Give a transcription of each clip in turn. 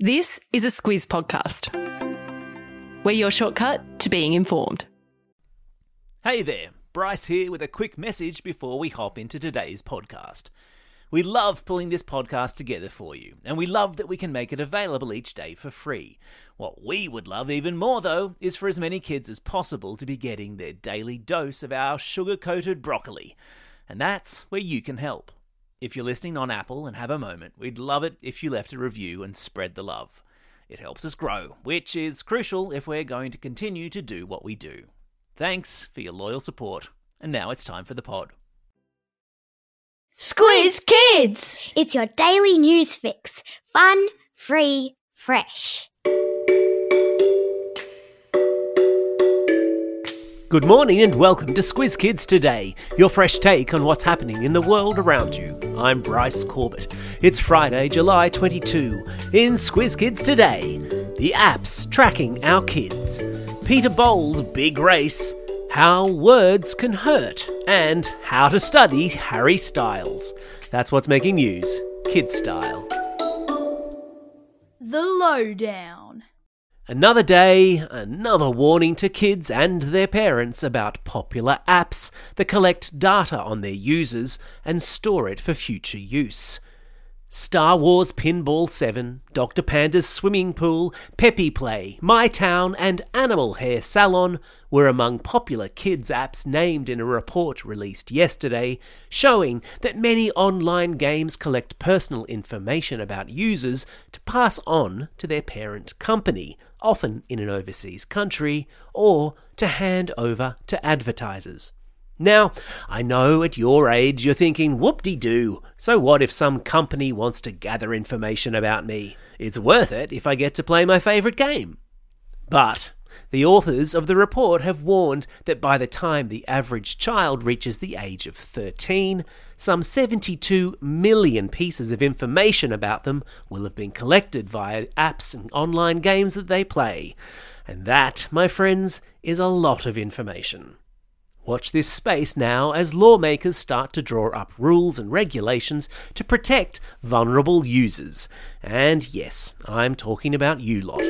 This is a Squiz podcast. We're your shortcut to being informed. Hey there, Bryce here with a quick message before we hop into today's podcast. We love pulling this podcast together for you, and we love that we can make it available each day for free. What we would love even more, though, is for as many kids as possible to be getting their daily dose of our sugar coated broccoli. And that's where you can help. If you're listening on Apple and have a moment, we'd love it if you left a review and spread the love. It helps us grow, which is crucial if we're going to continue to do what we do. Thanks for your loyal support, and now it's time for the pod. Squiz Kids! It's your daily news fix. Fun, free, fresh. Good morning and welcome to Squiz Kids Today, your fresh take on what's happening in the world around you. I'm Bryce Corbett. It's Friday, July 22. In Squiz Kids Today, the apps tracking our kids, Peter Bol's big race, how words can hurt, and how to study Harry Styles. That's what's making news, kid style. The Lowdown. Another day, another warning to kids and their parents about popular apps that collect data on their users and store it for future use. Star Wars Pinball 7, Dr. Panda's Swimming Pool, Pepi Play, My Town, and Animal Hair Salon were among popular kids' apps named in a report released yesterday, showing that many online games collect personal information about users to pass on to their parent company, often in an overseas country, or to hand over to advertisers. Now, I know at your age you're thinking, whoop de doo, so what if some company wants to gather information about me? It's worth it if I get to play my favourite game. But the authors of the report have warned that by the time the average child reaches the age of 13, some 72 million pieces of information about them will have been collected via apps and online games that they play. And that, my friends, is a lot of information. Watch this space now as lawmakers start to draw up rules and regulations to protect vulnerable users. And yes, I'm talking about you lot.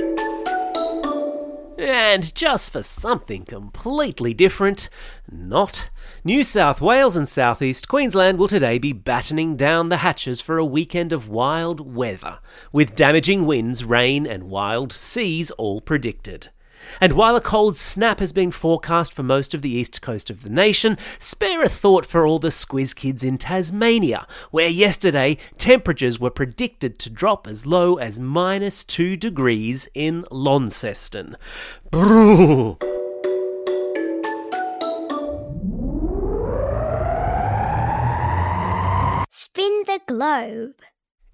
And just for something completely different, not, New South Wales and southeast Queensland will today be battening down the hatches for a weekend of wild weather, with damaging winds, rain, and wild seas all predicted. And while a cold snap has been forecast for most of the east coast of the nation, spare a thought for all the squiz kids in Tasmania, where yesterday temperatures were predicted to drop as low as minus 2 degrees in Launceston. Brrr. Spin the globe.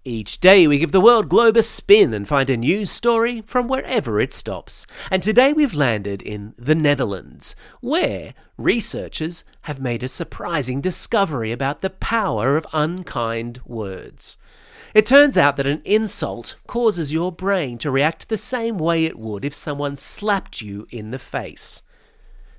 Each day we give the world globe a spin and find a news story from wherever it stops. And today we've landed in the Netherlands, where researchers have made a surprising discovery about the power of unkind words. It turns out that an insult causes your brain to react the same way it would if someone slapped you in the face.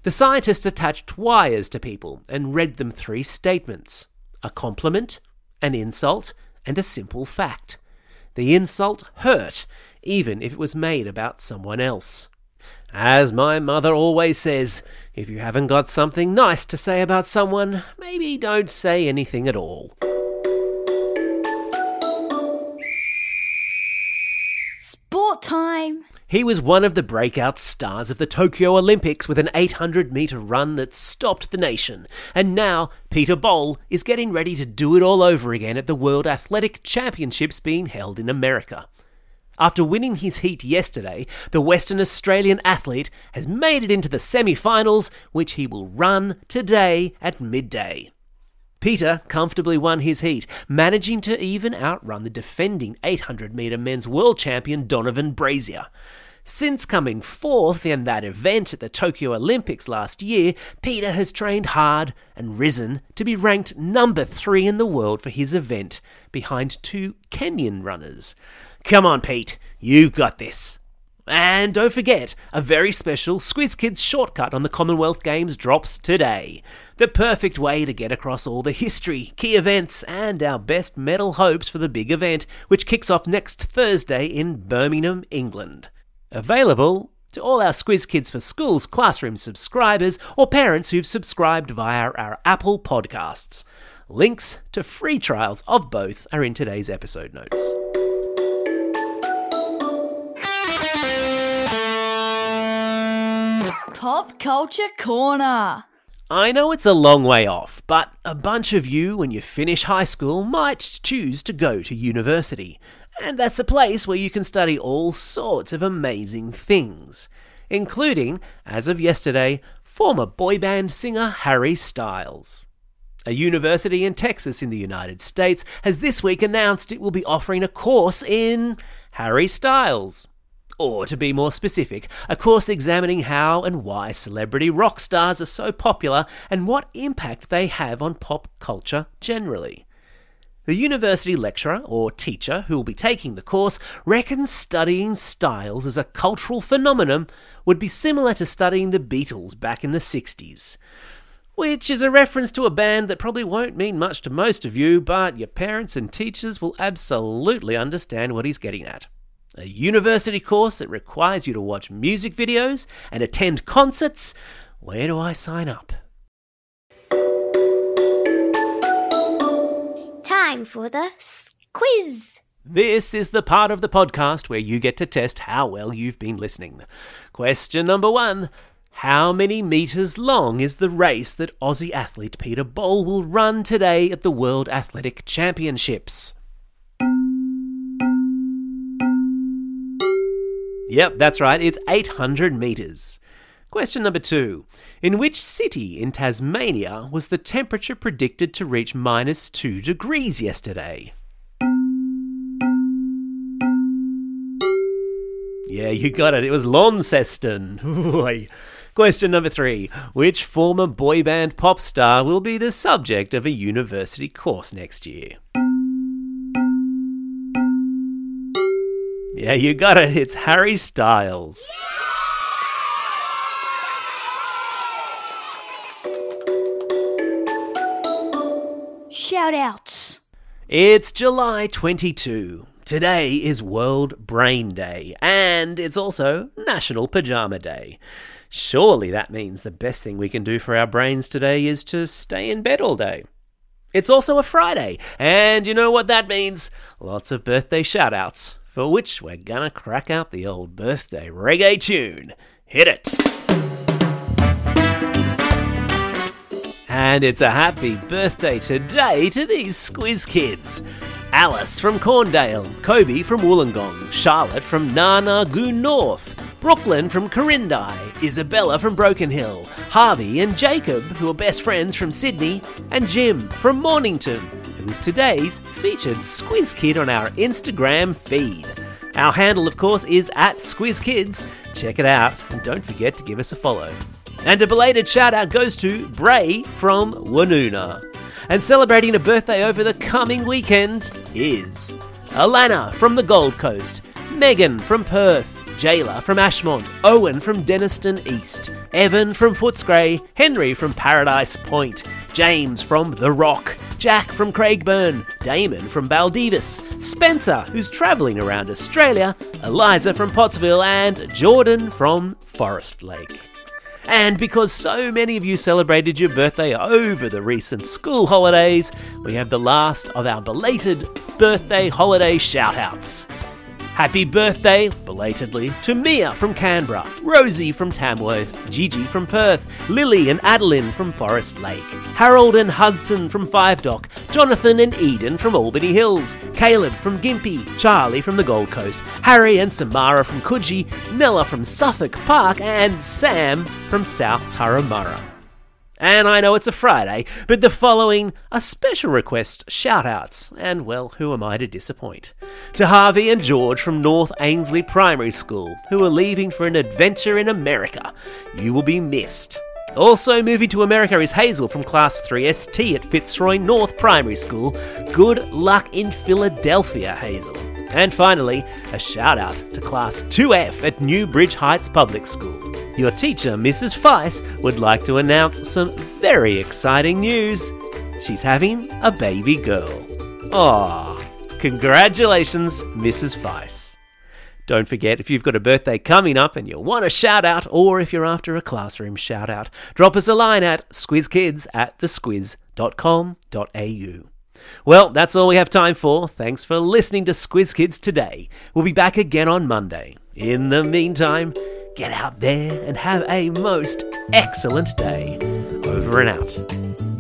The scientists attached wires to people and read them three statements a compliment, an insult, and a simple fact. The insult hurt, even if it was made about someone else. As my mother always says, if you haven't got something nice to say about someone, maybe don't say anything at all. Sport time. He was one of the breakout stars of the Tokyo Olympics with an 800 metre run that stopped the nation. And now, Peter Bol is getting ready to do it all over again at the World Athletic Championships being held in America. After winning his heat yesterday, the Western Australian athlete has made it into the semi finals, which he will run today at midday. Peter comfortably won his heat, managing to even outrun the defending 800 metre men's world champion Donavan Brazier. Since coming fourth in that event at the Tokyo Olympics last year, Peter has trained hard and risen to be ranked number three in the world for his event, behind two Kenyan runners. Come on, Pete, you got this. And don't forget, a very special Squiz Kids shortcut on the Commonwealth Games drops today. The perfect way to get across all the history, key events, and our best medal hopes for the big event, which kicks off next Thursday in Birmingham, England. Available to all our Squiz Kids for Schools classroom subscribers or parents who've subscribed via our Apple podcasts. Links to free trials of both are in today's episode notes. Pop Culture Corner. I know it's a long way off, but a bunch of you, when you finish high school, might choose to go to university. And that's a place where you can study all sorts of amazing things, including, as of yesterday, former boy band singer Harry Styles. A university in Texas in the United States has this week announced it will be offering a course in Harry Styles. Or, to be more specific, a course examining how and why celebrity rock stars are so popular and what impact they have on pop culture generally. The university lecturer or teacher who will be taking the course reckons studying styles as a cultural phenomenon would be similar to studying the Beatles back in the 60s. Which is a reference to a band that probably won't mean much to most of you, but your parents and teachers will absolutely understand what he's getting at a university course that requires you to watch music videos and attend concerts. Where do I sign up? Time for the quiz. This is the part of the podcast where you get to test how well you've been listening. Question number one How many metres long is the race that Aussie athlete Peter Bol will run today at the World Athletic Championships? Yep, that's right, it's 800 metres. Question number two. In which city in Tasmania was the temperature predicted to reach minus 2 degrees yesterday? Yeah, you got it. It was Launceston. Question number three. Which former boy band pop star will be the subject of a university course next year? Yeah, you got it. It's Harry Styles. Shout outs. It's July 22. Today is World Brain Day, and it's also National Pajama Day. Surely that means the best thing we can do for our brains today is to stay in bed all day. It's also a Friday, and you know what that means? Lots of birthday shout outs, for which we're gonna crack out the old birthday reggae tune. Hit it! And it's a happy birthday today to these Squiz kids. Alice from Corndale, Kobe from Wollongong, Charlotte from Nanagoon North, Brooklyn from Corindi, Isabella from Broken Hill, Harvey and Jacob, who are best friends from Sydney, and Jim from Mornington, who is today's featured Squiz Kid on our Instagram feed. Our handle, of course, is at Squiz Kids. Check it out, and don't forget to give us a follow. And a belated shout out goes to Bray from Woonona. And celebrating a birthday over the coming weekend is Alana from the Gold Coast, Megan from Perth, Jayla from Ashmont, Owen from Denistone East, Evan from Footscray, Henry from Paradise Point, James from The Rock, Jack from Craigburn, Damon from Baldivis, Spencer, who's travelling around Australia, Eliza from Pottsville, and Jordan from Forest Lake. And because so many of you celebrated your birthday over the recent school holidays, we have the last of our belated birthday holiday shout-outs. Happy birthday, belatedly, to Mia from Canberra, Rosie from Tamworth, Gigi from Perth, Lily and Adeline from Forest Lake, Harold and Hudson from Five Dock, Jonathan and Eden from Albany Hills, Caleb from Gympie, Charlie from the Gold Coast, Harry and Samara from Coogee, Nella from Suffolk Park, and Sam from South Turramurra. And I know it's a Friday, but the following are special request shout outs, and well, who am I to disappoint? To Harvey and George from North Ainslie Primary School, who are leaving for an adventure in America. You will be missed. Also moving to America is Hazel from Class 3ST at Fitzroy North Primary School. Good luck in Philadelphia, Hazel. And finally, a shout out to Class 2F at New Bridge Heights Public School. Your teacher, Mrs. Fice, would like to announce some very exciting news. She's having a baby girl. Aw, congratulations, Mrs. Fice. Don't forget, if you've got a birthday coming up and you want a shout out, or if you're after a classroom shout out, drop us a line at squizkids at thesquiz.com.au. Well, that's all we have time for. Thanks for listening to Squiz Kids today. We'll be back again on Monday. In the meantime, get out there and have a most excellent day. Over and out.